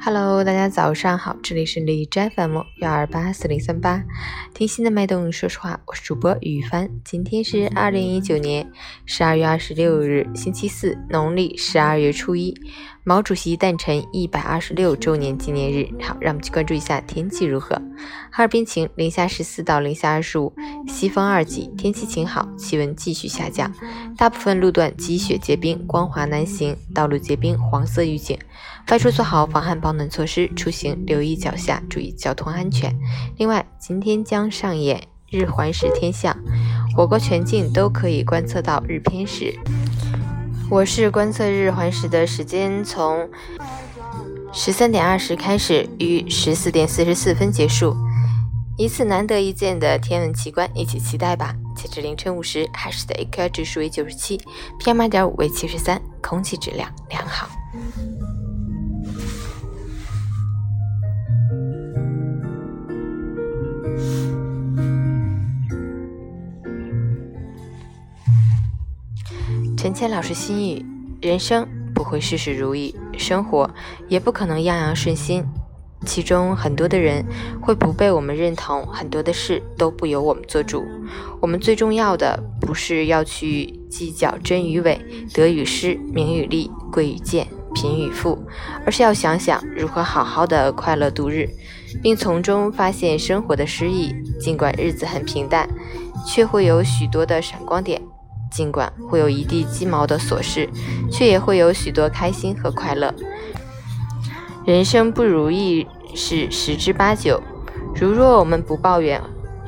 Hello，大家早上好，这里是李斋 FM 幺二八四零三八，听心的脉动，说实话，我是主播雨帆。今天是二零一九年十二月二十六日，星期四，农历十二月初一，毛主席诞辰一百二十六周年纪念日。好，让我们去关注一下天气如何。哈尔滨晴，零下十四到零下二十五，西风二级，天气晴好，气温继续下降，大部分路段积雪结冰，光滑难行，道路结冰，黄色预警。外出做好防寒保保暖措施，出行留意脚下，注意交通安全。另外，今天将上演日环食天象，我国全境都可以观测到日偏食。我市观测日环食的时间从十三点二十开始，于十四点四十四分结束，一次难得一见的天文奇观，一起期待吧！截至凌晨五时，海市的 AQI 指数为九十七，PM 二点五为七十三，空气质量良好。陈谦老师心语：人生不会事事如意，生活也不可能样样顺心。其中很多的人会不被我们认同，很多的事都不由我们做主。我们最重要的不是要去计较真与伪、得与失、名与利、贵与贱、贫与富，而是要想想如何好好的快乐度日，并从中发现生活的诗意。尽管日子很平淡，却会有许多的闪光点。尽管会有一地鸡毛的琐事，却也会有许多开心和快乐。人生不如意事十之八九，如若我们不抱怨，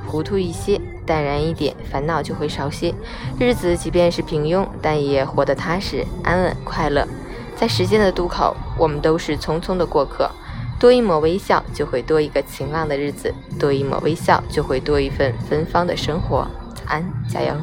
糊涂一些，淡然一点，烦恼就会少些。日子即便是平庸，但也活得踏实、安稳、快乐。在时间的渡口，我们都是匆匆的过客。多一抹微笑，就会多一个晴朗的日子；多一抹微笑，就会多一份芬芳的生活。早安，加油！